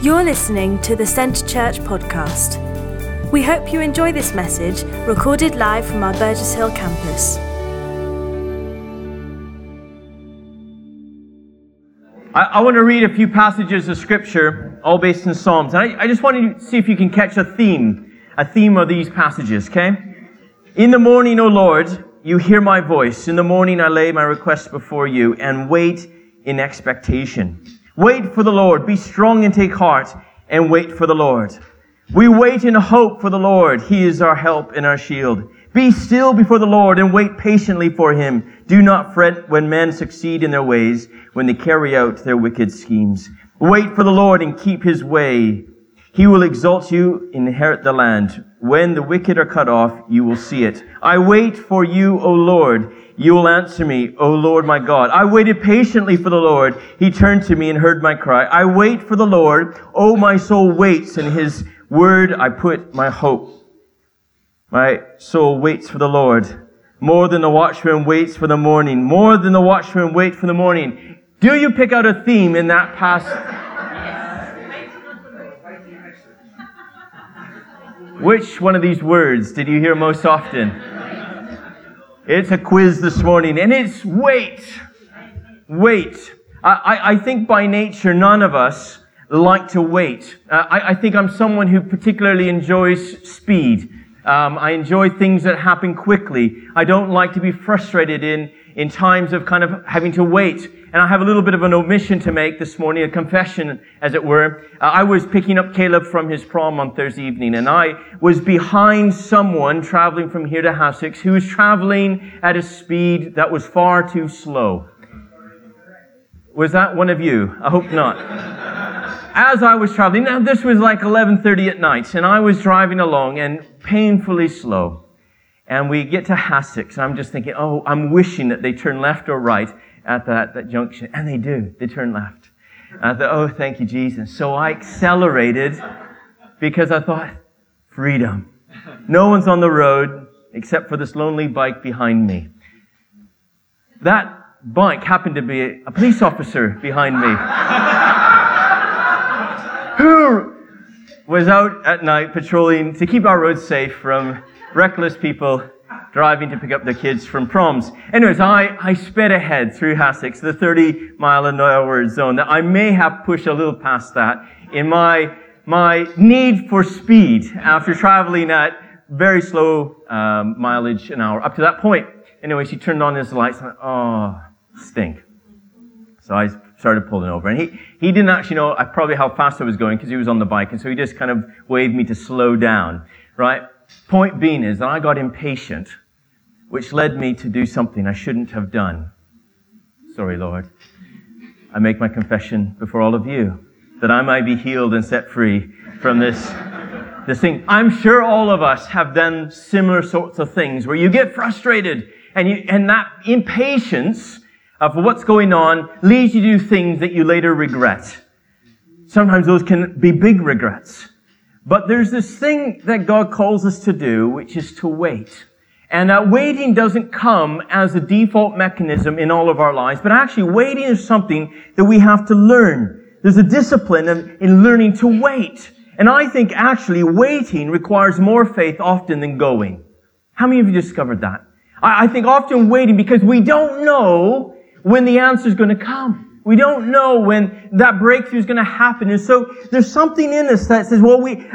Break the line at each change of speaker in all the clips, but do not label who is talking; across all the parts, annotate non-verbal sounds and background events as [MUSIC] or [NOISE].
You're listening to the Centre Church podcast. We hope you enjoy this message recorded live from our Burgess Hill campus.
I, I want to read a few passages of scripture, all based in Psalms. And I, I just want to see if you can catch a theme, a theme of these passages, okay? In the morning, O Lord, you hear my voice. In the morning, I lay my requests before you and wait in expectation. Wait for the Lord. Be strong and take heart and wait for the Lord. We wait in hope for the Lord. He is our help and our shield. Be still before the Lord and wait patiently for him. Do not fret when men succeed in their ways, when they carry out their wicked schemes. Wait for the Lord and keep his way. He will exalt you, inherit the land. When the wicked are cut off, you will see it. I wait for you, O Lord. You will answer me, O Lord my God. I waited patiently for the Lord. He turned to me and heard my cry. I wait for the Lord. O my soul waits. In his word I put my hope. My soul waits for the Lord. More than the watchman waits for the morning. More than the watchman waits for the morning. Do you pick out a theme in that passage? Which one of these words did you hear most often? It's a quiz this morning, and it's wait. Wait. I, I think by nature, none of us like to wait. Uh, I, I, think I'm someone who particularly enjoys speed. Um, I enjoy things that happen quickly. I don't like to be frustrated in, in times of kind of having to wait. And I have a little bit of an omission to make this morning, a confession, as it were. Uh, I was picking up Caleb from his prom on Thursday evening, and I was behind someone traveling from here to Hassocks who was traveling at a speed that was far too slow. Was that one of you? I hope not. As I was traveling, now this was like 11:30 at night, and I was driving along and painfully slow. And we get to Hassocks, and I'm just thinking, oh, I'm wishing that they turn left or right at that, that junction. And they do. They turn left. And I thought, oh, thank you, Jesus. So I accelerated because I thought, freedom. No one's on the road except for this lonely bike behind me. That bike happened to be a police officer behind me who was out at night patrolling to keep our roads safe from reckless people driving to pick up the kids from proms. Anyways, I, I sped ahead through Hassocks, the 30 mile an hour zone that I may have pushed a little past that in my, my need for speed after traveling at very slow um, mileage an hour up to that point. Anyways, he turned on his lights and oh, stink. So I started pulling over. And he, he didn't actually know probably how fast I was going because he was on the bike. And so he just kind of waved me to slow down, right? Point being is that I got impatient, which led me to do something I shouldn't have done. Sorry, Lord. I make my confession before all of you that I might be healed and set free from this, this thing. I'm sure all of us have done similar sorts of things where you get frustrated and you, and that impatience of what's going on leads you to do things that you later regret. Sometimes those can be big regrets. But there's this thing that God calls us to do, which is to wait. And uh, waiting doesn't come as a default mechanism in all of our lives, but actually waiting is something that we have to learn. There's a discipline in, in learning to wait. And I think actually waiting requires more faith often than going. How many of you discovered that? I, I think often waiting because we don't know when the answer is going to come. We don't know when that breakthrough is going to happen. And so there's something in us that says, well, we,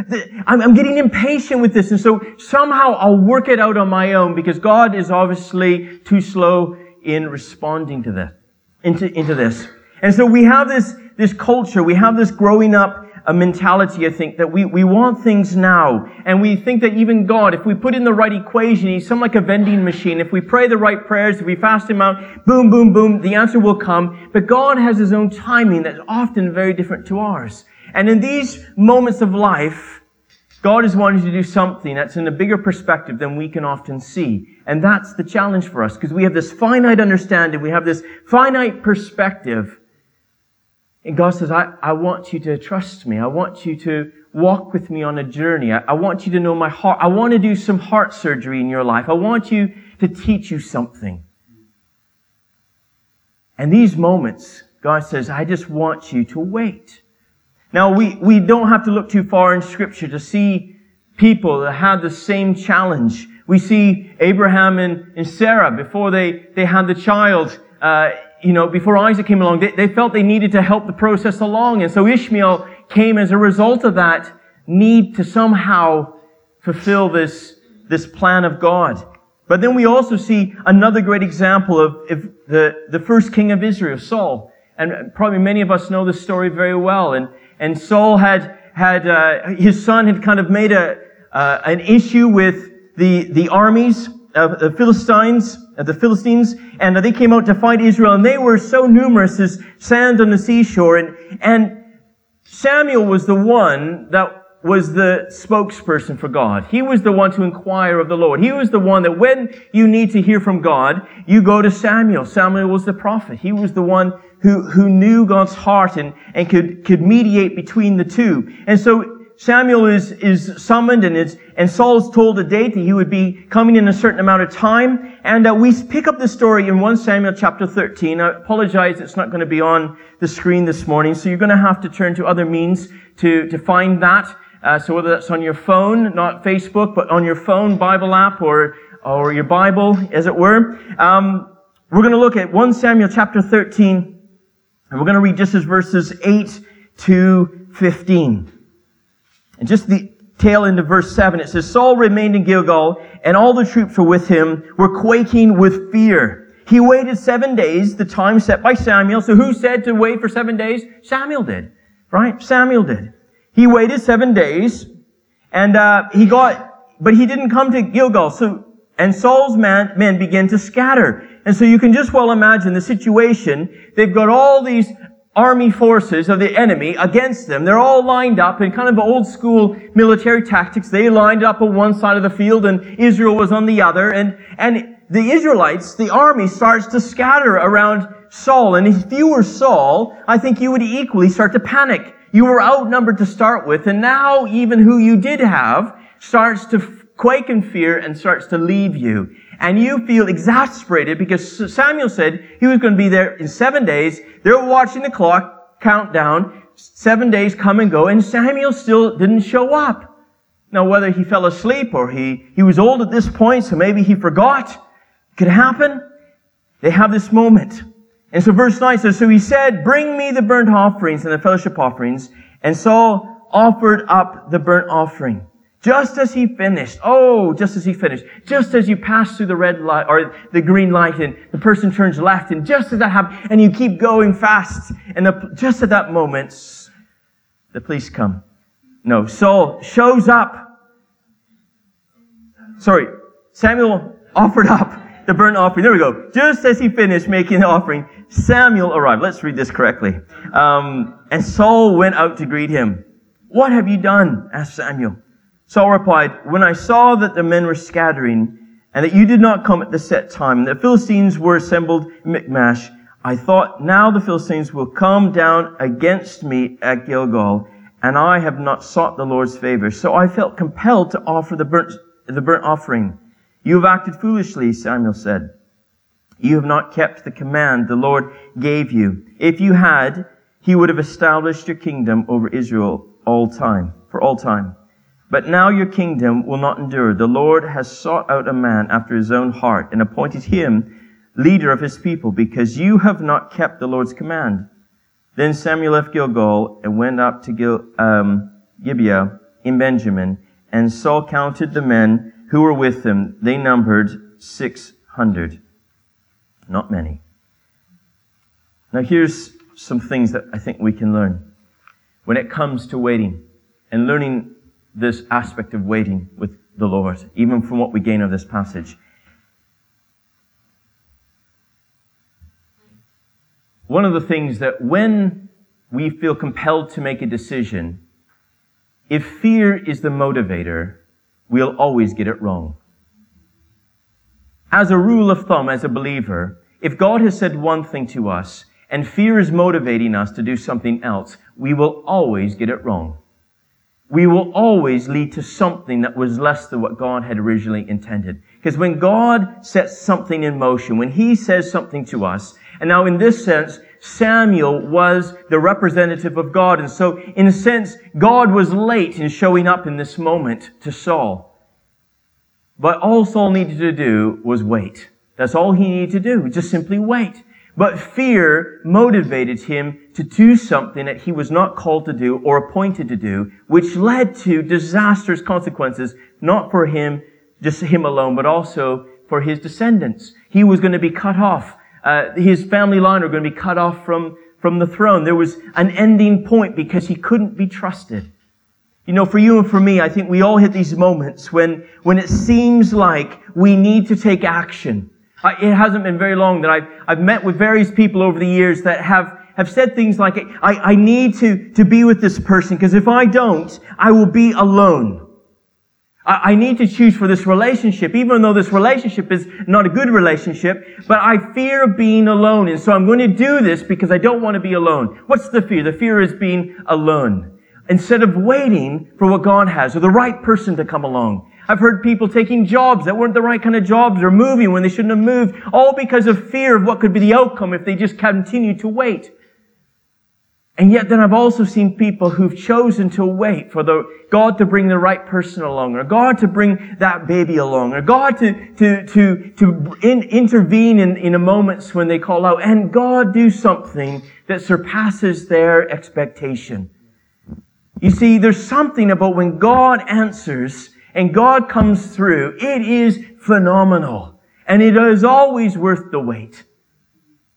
I'm, I'm getting impatient with this. And so somehow I'll work it out on my own because God is obviously too slow in responding to that, into, into this. And so we have this, this culture, we have this growing up a mentality, I think, that we, we want things now. And we think that even God, if we put in the right equation, He's some like a vending machine. If we pray the right prayers, if we fast Him out, boom, boom, boom, the answer will come. But God has His own timing that's often very different to ours. And in these moments of life, God is wanting to do something that's in a bigger perspective than we can often see. And that's the challenge for us, because we have this finite understanding, we have this finite perspective, and God says, I, I want you to trust me. I want you to walk with me on a journey. I, I want you to know my heart. I want to do some heart surgery in your life. I want you to teach you something. And these moments, God says, I just want you to wait. Now, we, we don't have to look too far in scripture to see people that had the same challenge. We see Abraham and, and Sarah before they, they had the child, uh, you know, before Isaac came along, they, they felt they needed to help the process along. And so Ishmael came as a result of that need to somehow fulfill this, this plan of God. But then we also see another great example of, the, the first king of Israel, Saul. And probably many of us know this story very well. And, and Saul had, had, uh, his son had kind of made a, uh, an issue with the, the armies of the Philistines, of the Philistines, and they came out to fight Israel, and they were so numerous as sand on the seashore. And, and Samuel was the one that was the spokesperson for God. He was the one to inquire of the Lord. He was the one that when you need to hear from God, you go to Samuel. Samuel was the prophet. He was the one who, who knew God's heart and, and could, could mediate between the two. And so Samuel is, is summoned and is, and Saul's told a date that he would be coming in a certain amount of time. And uh, we pick up the story in 1 Samuel chapter 13. I apologize, it's not going to be on the screen this morning, so you're going to have to turn to other means to, to find that. Uh, so whether that's on your phone, not Facebook, but on your phone Bible app or, or your Bible, as it were. Um, we're going to look at 1 Samuel chapter 13, and we're going to read just as verses 8 to 15. And just the tail end of verse 7, it says, Saul remained in Gilgal, and all the troops were with him were quaking with fear. He waited seven days, the time set by Samuel. So who said to wait for seven days? Samuel did. Right? Samuel did. He waited seven days, and uh, he got, but he didn't come to Gilgal. So, and Saul's man, men began to scatter. And so you can just well imagine the situation. They've got all these army forces of the enemy against them. They're all lined up in kind of old school military tactics. They lined up on one side of the field and Israel was on the other. And, and the Israelites, the army starts to scatter around Saul. And if you were Saul, I think you would equally start to panic. You were outnumbered to start with, and now even who you did have starts to quake in fear and starts to leave you. And you feel exasperated because Samuel said he was going to be there in seven days. They're watching the clock countdown. Seven days come and go, and Samuel still didn't show up. Now, whether he fell asleep or he, he was old at this point, so maybe he forgot, could happen. They have this moment. And so verse 9 says, So he said, Bring me the burnt offerings and the fellowship offerings. And Saul offered up the burnt offering. Just as he finished, oh, just as he finished, just as you pass through the red light or the green light and the person turns left and just as that happens and you keep going fast and the, just at that moment, the police come. No, Saul shows up. Sorry, Samuel offered up the burnt offering. There we go. Just as he finished making the offering, Samuel arrived. Let's read this correctly. Um, and Saul went out to greet him. What have you done? asked Samuel. Saul replied, When I saw that the men were scattering, and that you did not come at the set time, and the Philistines were assembled in Michmash, I thought, now the Philistines will come down against me at Gilgal, and I have not sought the Lord's favor. So I felt compelled to offer the burnt, the burnt offering. You have acted foolishly, Samuel said. You have not kept the command the Lord gave you. If you had, he would have established your kingdom over Israel all time, for all time. But now your kingdom will not endure. The Lord has sought out a man after his own heart and appointed him leader of his people because you have not kept the Lord's command. Then Samuel left Gilgal and went up to Gil, um, Gibeah in Benjamin, and Saul counted the men who were with him. They numbered 600. Not many. Now, here's some things that I think we can learn when it comes to waiting and learning this aspect of waiting with the Lord, even from what we gain of this passage. One of the things that when we feel compelled to make a decision, if fear is the motivator, we'll always get it wrong. As a rule of thumb, as a believer, if God has said one thing to us and fear is motivating us to do something else, we will always get it wrong. We will always lead to something that was less than what God had originally intended. Because when God sets something in motion, when He says something to us, and now in this sense, Samuel was the representative of God. And so, in a sense, God was late in showing up in this moment to Saul. But all Saul needed to do was wait. That's all he needed to do. Just simply wait. But fear motivated him to do something that he was not called to do or appointed to do, which led to disastrous consequences, not for him, just him alone, but also for his descendants. He was going to be cut off. Uh, his family line were going to be cut off from, from the throne. There was an ending point because he couldn't be trusted. You know, for you and for me, I think we all hit these moments when, when it seems like we need to take action. I, it hasn't been very long that I've, I've met with various people over the years that have, have said things like, I, I need to, to be with this person because if I don't, I will be alone. I, I need to choose for this relationship, even though this relationship is not a good relationship, but I fear of being alone. And so I'm going to do this because I don't want to be alone. What's the fear? The fear is being alone. Instead of waiting for what God has or the right person to come along. I've heard people taking jobs that weren't the right kind of jobs or moving when they shouldn't have moved, all because of fear of what could be the outcome if they just continued to wait. And yet then I've also seen people who've chosen to wait for the God to bring the right person along, or God to bring that baby along, or God to, to, to, to in, intervene in, in a moments when they call out, and God do something that surpasses their expectation. You see, there's something about when God answers and God comes through, it is phenomenal. And it is always worth the wait.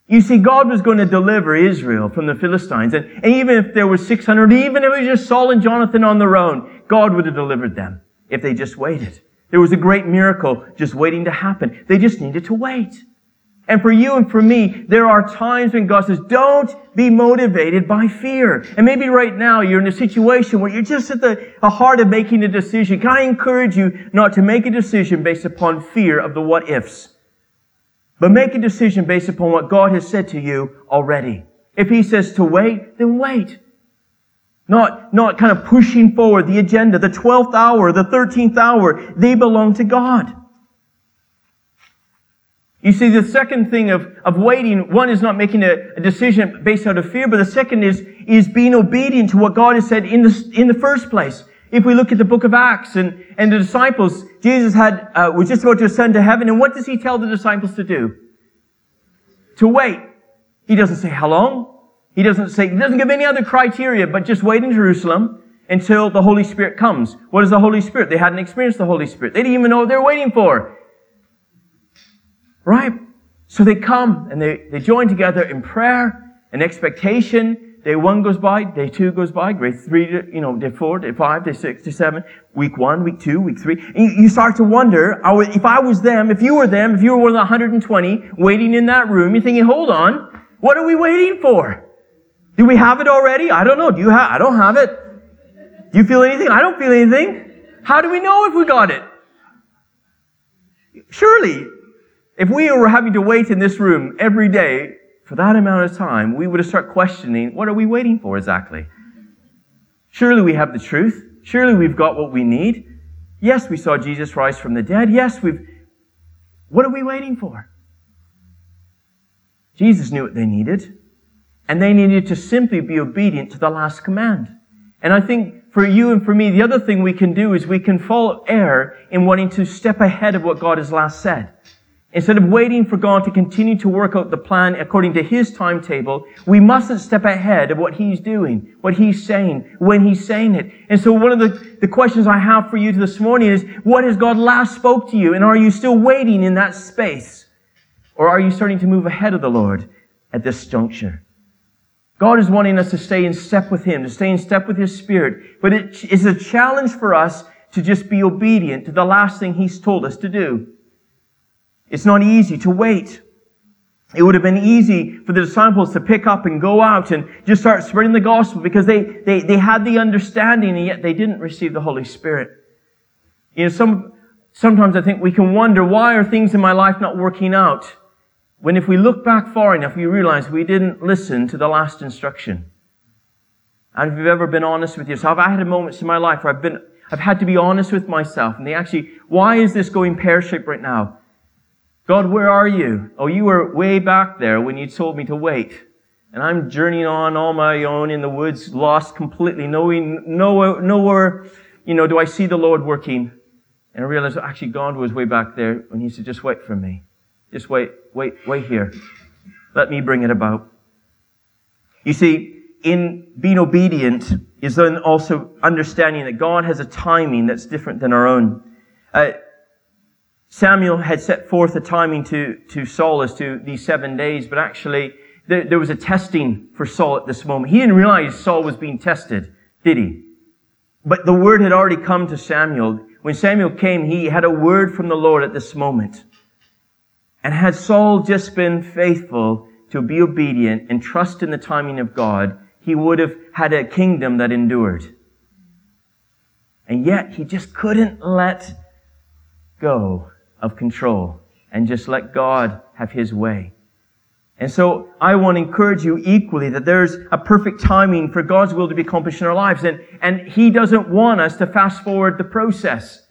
You see, God was going to deliver Israel from the Philistines. And, and even if there were 600, even if it was just Saul and Jonathan on their own, God would have delivered them if they just waited. There was a great miracle just waiting to happen. They just needed to wait. And for you and for me, there are times when God says, don't be motivated by fear. And maybe right now you're in a situation where you're just at the, the heart of making a decision. Can I encourage you not to make a decision based upon fear of the what ifs? But make a decision based upon what God has said to you already. If He says to wait, then wait. Not, not kind of pushing forward the agenda, the 12th hour, the 13th hour, they belong to God. You see, the second thing of, of waiting, one is not making a, a, decision based out of fear, but the second is, is being obedient to what God has said in the, in the first place. If we look at the book of Acts and, and the disciples, Jesus had, uh, was just about to ascend to heaven, and what does he tell the disciples to do? To wait. He doesn't say how long. He doesn't say, he doesn't give any other criteria, but just wait in Jerusalem until the Holy Spirit comes. What is the Holy Spirit? They hadn't experienced the Holy Spirit. They didn't even know what they were waiting for. Right? So they come and they, they join together in prayer and expectation. Day one goes by, day two goes by, grade three, you know, day four, day five, day six, day seven, week one, week two, week three. And you, start to wonder, if I was them, if you were them, if you were one of the 120 waiting in that room, you're thinking, hold on, what are we waiting for? Do we have it already? I don't know. Do you have, I don't have it. Do you feel anything? I don't feel anything. How do we know if we got it? Surely, if we were having to wait in this room every day for that amount of time, we would start questioning, what are we waiting for exactly? Surely we have the truth. Surely we've got what we need. Yes, we saw Jesus rise from the dead. Yes, we've, what are we waiting for? Jesus knew what they needed. And they needed to simply be obedient to the last command. And I think for you and for me, the other thing we can do is we can fall error in wanting to step ahead of what God has last said. Instead of waiting for God to continue to work out the plan according to His timetable, we mustn't step ahead of what He's doing, what He's saying, when He's saying it. And so one of the, the questions I have for you this morning is, what has God last spoke to you? And are you still waiting in that space? Or are you starting to move ahead of the Lord at this juncture? God is wanting us to stay in step with Him, to stay in step with His Spirit. But it is a challenge for us to just be obedient to the last thing He's told us to do. It's not easy to wait. It would have been easy for the disciples to pick up and go out and just start spreading the gospel because they, they, they had the understanding and yet they didn't receive the Holy Spirit. You know, some, sometimes I think we can wonder, why are things in my life not working out? When if we look back far enough, we realize we didn't listen to the last instruction. And if you've ever been honest with yourself, I had moments in my life where I've been, I've had to be honest with myself. And they actually, why is this going pear-shaped right now? God, where are you? Oh, you were way back there when you told me to wait. And I'm journeying on all my own in the woods, lost completely, knowing nowhere, nowhere, you know, do I see the Lord working. And I realized actually God was way back there and he said, just wait for me. Just wait, wait, wait here. Let me bring it about. You see, in being obedient is then also understanding that God has a timing that's different than our own. Uh, Samuel had set forth a timing to, to Saul as to these seven days, but actually there, there was a testing for Saul at this moment. He didn't realize Saul was being tested, did he? But the word had already come to Samuel. When Samuel came, he had a word from the Lord at this moment. And had Saul just been faithful to be obedient and trust in the timing of God, he would have had a kingdom that endured. And yet he just couldn't let go of control and just let God have his way. And so I want to encourage you equally that there's a perfect timing for God's will to be accomplished in our lives. And, and He doesn't want us to fast forward the process.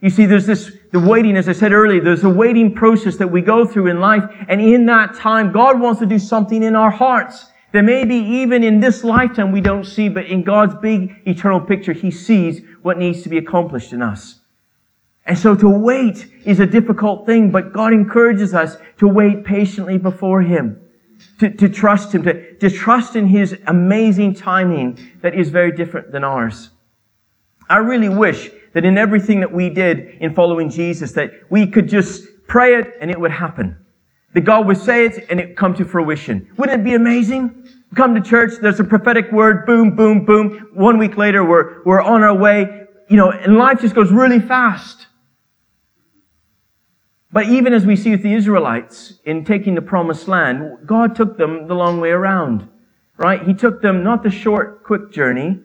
You see, there's this, the waiting, as I said earlier, there's a waiting process that we go through in life. And in that time, God wants to do something in our hearts that maybe even in this lifetime we don't see, but in God's big eternal picture, He sees what needs to be accomplished in us. And so to wait is a difficult thing, but God encourages us to wait patiently before Him, to, to trust Him, to, to trust in His amazing timing that is very different than ours. I really wish that in everything that we did in following Jesus, that we could just pray it and it would happen. That God would say it and it come to fruition. Wouldn't it be amazing? Come to church, there's a prophetic word, boom, boom, boom. One week later, we're, we're on our way. You know, and life just goes really fast. But even as we see with the Israelites in taking the promised land, God took them the long way around, right? He took them not the short, quick journey,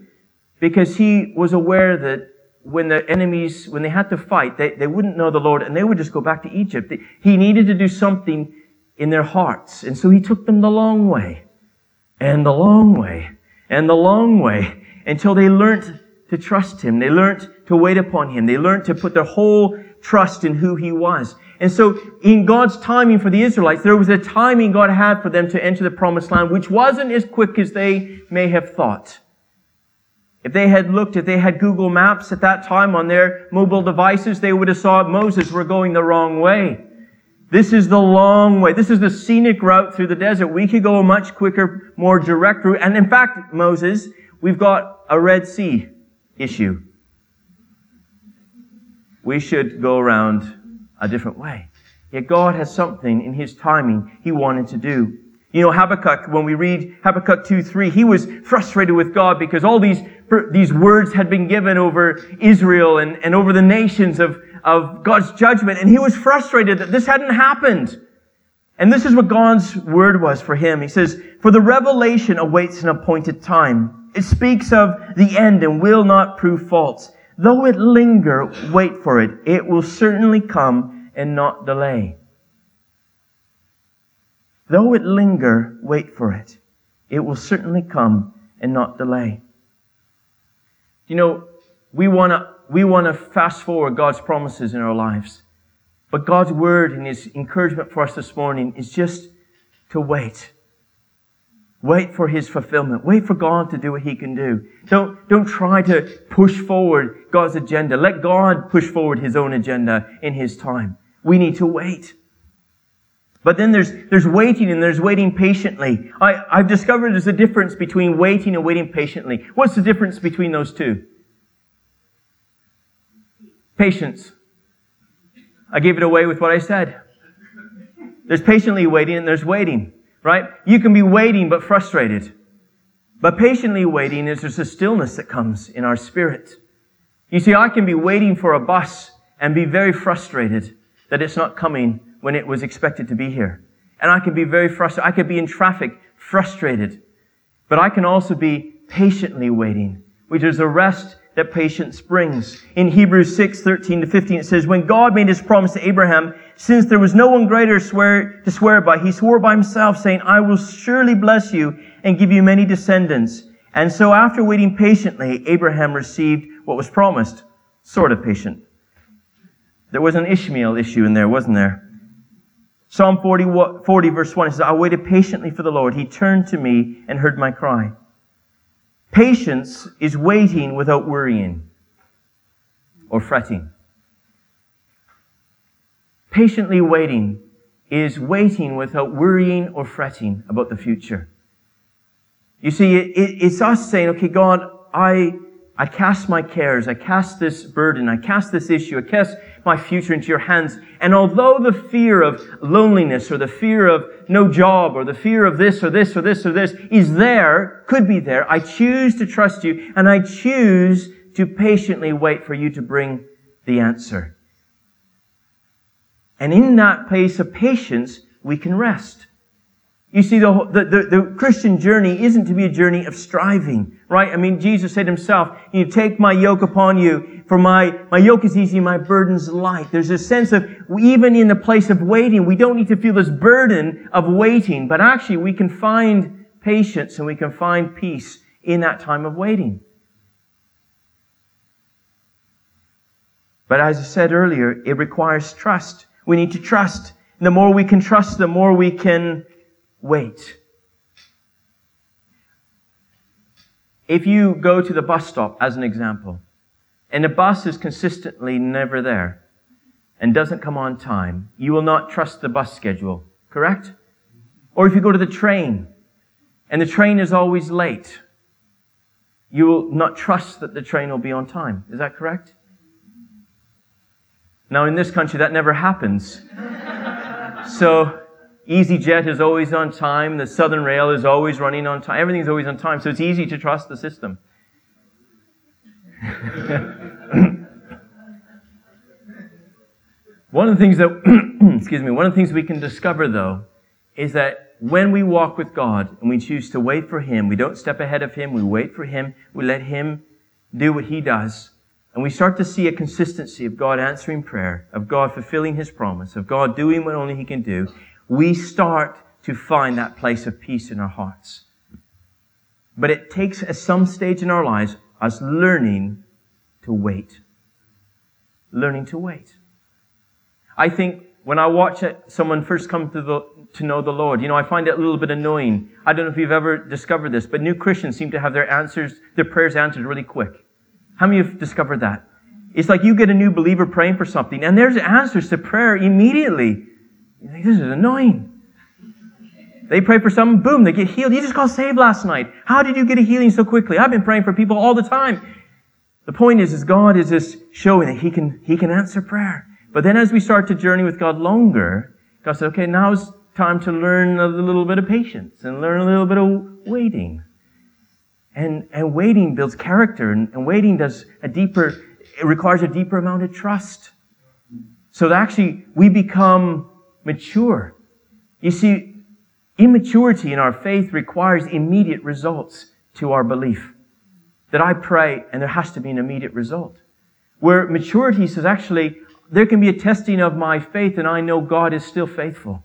because he was aware that when the enemies, when they had to fight, they, they wouldn't know the Lord and they would just go back to Egypt. He needed to do something in their hearts. And so he took them the long way and the long way and the long way until they learned to trust him. They learned to wait upon him. They learned to put their whole trust in who he was. And so in God's timing for the Israelites, there was a timing God had for them to enter the promised land, which wasn't as quick as they may have thought. If they had looked, if they had Google Maps at that time on their mobile devices, they would have saw Moses were going the wrong way. This is the long way. This is the scenic route through the desert. We could go a much quicker, more direct route. And in fact, Moses, we've got a Red Sea issue. We should go around a different way. Yet God has something in His timing He wanted to do. You know, Habakkuk, when we read Habakkuk 2, 3, he was frustrated with God because all these, these words had been given over Israel and, and over the nations of, of God's judgment. And he was frustrated that this hadn't happened. And this is what God's word was for him. He says, For the revelation awaits an appointed time. It speaks of the end and will not prove false. Though it linger, wait for it. It will certainly come and not delay. Though it linger, wait for it. It will certainly come and not delay. You know, we want to we want to fast forward God's promises in our lives. But God's word and his encouragement for us this morning is just to wait. Wait for his fulfillment. Wait for God to do what he can do. Don't, don't try to push forward God's agenda. Let God push forward his own agenda in his time. We need to wait. But then there's, there's waiting and there's waiting patiently. I, I've discovered there's a difference between waiting and waiting patiently. What's the difference between those two? Patience. I gave it away with what I said. There's patiently waiting and there's waiting right? You can be waiting but frustrated. But patiently waiting is there's a stillness that comes in our spirit. You see, I can be waiting for a bus and be very frustrated that it's not coming when it was expected to be here. And I can be very frustrated. I could be in traffic frustrated. But I can also be patiently waiting, which is a rest that patience brings. In Hebrews 6, 13 to 15, it says, When God made his promise to Abraham, since there was no one greater swear, to swear by, he swore by himself, saying, I will surely bless you and give you many descendants. And so after waiting patiently, Abraham received what was promised. Sort of patient. There was an Ishmael issue in there, wasn't there? Psalm 40, 40 verse 1 says, I waited patiently for the Lord. He turned to me and heard my cry. Patience is waiting without worrying or fretting. Patiently waiting is waiting without worrying or fretting about the future. You see, it, it, it's us saying, okay, God, I, I cast my cares, I cast this burden, I cast this issue, I cast my future into your hands. And although the fear of loneliness or the fear of no job or the fear of this or this or this or this is there, could be there, I choose to trust you and I choose to patiently wait for you to bring the answer. And in that place of patience, we can rest. You see, the, the, the, the, Christian journey isn't to be a journey of striving, right? I mean, Jesus said himself, you take my yoke upon you, for my, my yoke is easy, my burden's light. There's a sense of, even in the place of waiting, we don't need to feel this burden of waiting, but actually we can find patience and we can find peace in that time of waiting. But as I said earlier, it requires trust. We need to trust. And the more we can trust, the more we can wait. If you go to the bus stop, as an example, and the bus is consistently never there and doesn't come on time, you will not trust the bus schedule, correct? Or if you go to the train and the train is always late, you will not trust that the train will be on time. Is that correct? Now, in this country, that never happens. [LAUGHS] so, EasyJet is always on time. The Southern Rail is always running on time. Everything's always on time. So it's easy to trust the system. [LAUGHS] one of the things that, [CLEARS THROAT] excuse me, one of the things we can discover though is that when we walk with God and we choose to wait for Him, we don't step ahead of Him, we wait for Him, we let Him do what He does, and we start to see a consistency of God answering prayer, of God fulfilling His promise, of God doing what only He can do, we start to find that place of peace in our hearts. But it takes at some stage in our lives us learning to wait. Learning to wait. I think when I watch someone first come to, the, to know the Lord, you know, I find it a little bit annoying. I don't know if you've ever discovered this, but new Christians seem to have their answers, their prayers answered really quick. How many have discovered that? It's like you get a new believer praying for something, and there's answers to prayer immediately. You think, this is annoying. They pray for someone, boom, they get healed. You just got saved last night. How did you get a healing so quickly? I've been praying for people all the time. The point is, is God is just showing that He can, He can answer prayer. But then as we start to journey with God longer, God said, okay, now's time to learn a little bit of patience and learn a little bit of waiting. And, and waiting builds character and, and waiting does a deeper, it requires a deeper amount of trust. So that actually we become mature. You see, immaturity in our faith requires immediate results to our belief. That I pray and there has to be an immediate result. Where maturity says actually, there can be a testing of my faith and I know God is still faithful.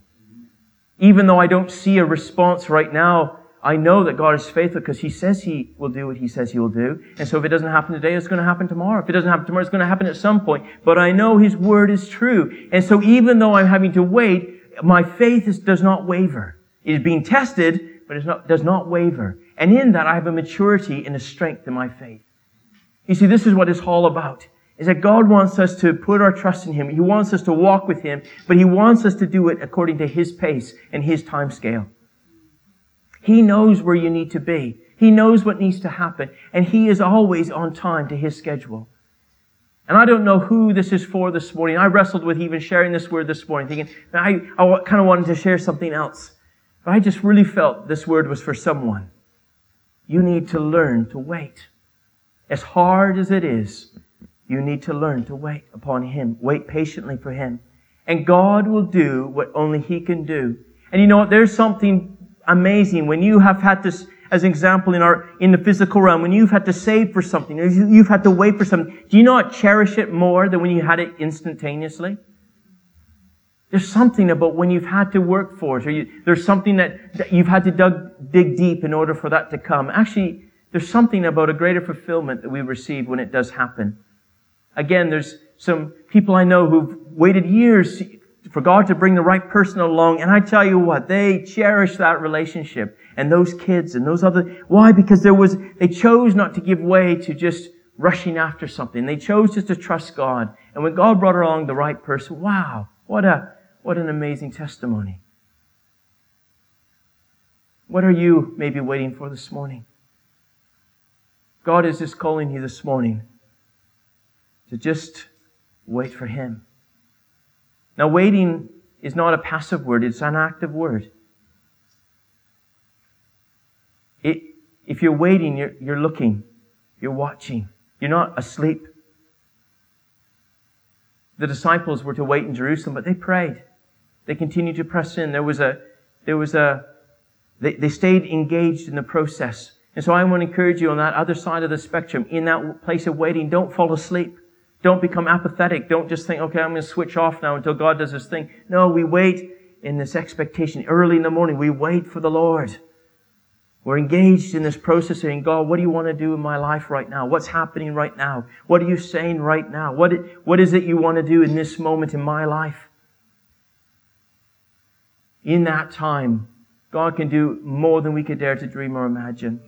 Even though I don't see a response right now, I know that God is faithful because He says He will do what He says He will do. And so if it doesn't happen today, it's going to happen tomorrow. If it doesn't happen tomorrow, it's going to happen at some point. But I know His word is true. And so even though I'm having to wait, my faith is, does not waver. It is being tested, but it not, does not waver. And in that, I have a maturity and a strength in my faith. You see, this is what it's all about. Is that God wants us to put our trust in Him. He wants us to walk with Him, but He wants us to do it according to His pace and His time scale. He knows where you need to be. He knows what needs to happen. And He is always on time to His schedule. And I don't know who this is for this morning. I wrestled with even sharing this word this morning, thinking, I, I kind of wanted to share something else. But I just really felt this word was for someone. You need to learn to wait. As hard as it is, you need to learn to wait upon Him. Wait patiently for Him. And God will do what only He can do. And you know what? There's something amazing when you have had to, as an example in our, in the physical realm, when you've had to save for something, you've had to wait for something, do you not cherish it more than when you had it instantaneously? There's something about when you've had to work for it, or you, there's something that, that you've had to dug, dig deep in order for that to come. Actually, there's something about a greater fulfillment that we receive when it does happen. Again, there's some people I know who've waited years for God to bring the right person along. And I tell you what, they cherish that relationship and those kids and those other, why? Because there was, they chose not to give way to just rushing after something. They chose just to trust God. And when God brought along the right person, wow, what a, what an amazing testimony. What are you maybe waiting for this morning? God is just calling you this morning to just wait for Him. Now, waiting is not a passive word, it's an active word. It, if you're waiting, you're, you're looking, you're watching, you're not asleep. The disciples were to wait in Jerusalem, but they prayed. They continued to press in. There was a, there was a, they, they stayed engaged in the process. And so I want to encourage you on that other side of the spectrum, in that place of waiting, don't fall asleep. Don't become apathetic. Don't just think, okay, I'm going to switch off now until God does his thing. No, we wait in this expectation. Early in the morning, we wait for the Lord. We're engaged in this process saying, God, what do you want to do in my life right now? What's happening right now? What are you saying right now? What, what is it you want to do in this moment in my life? In that time, God can do more than we could dare to dream or imagine.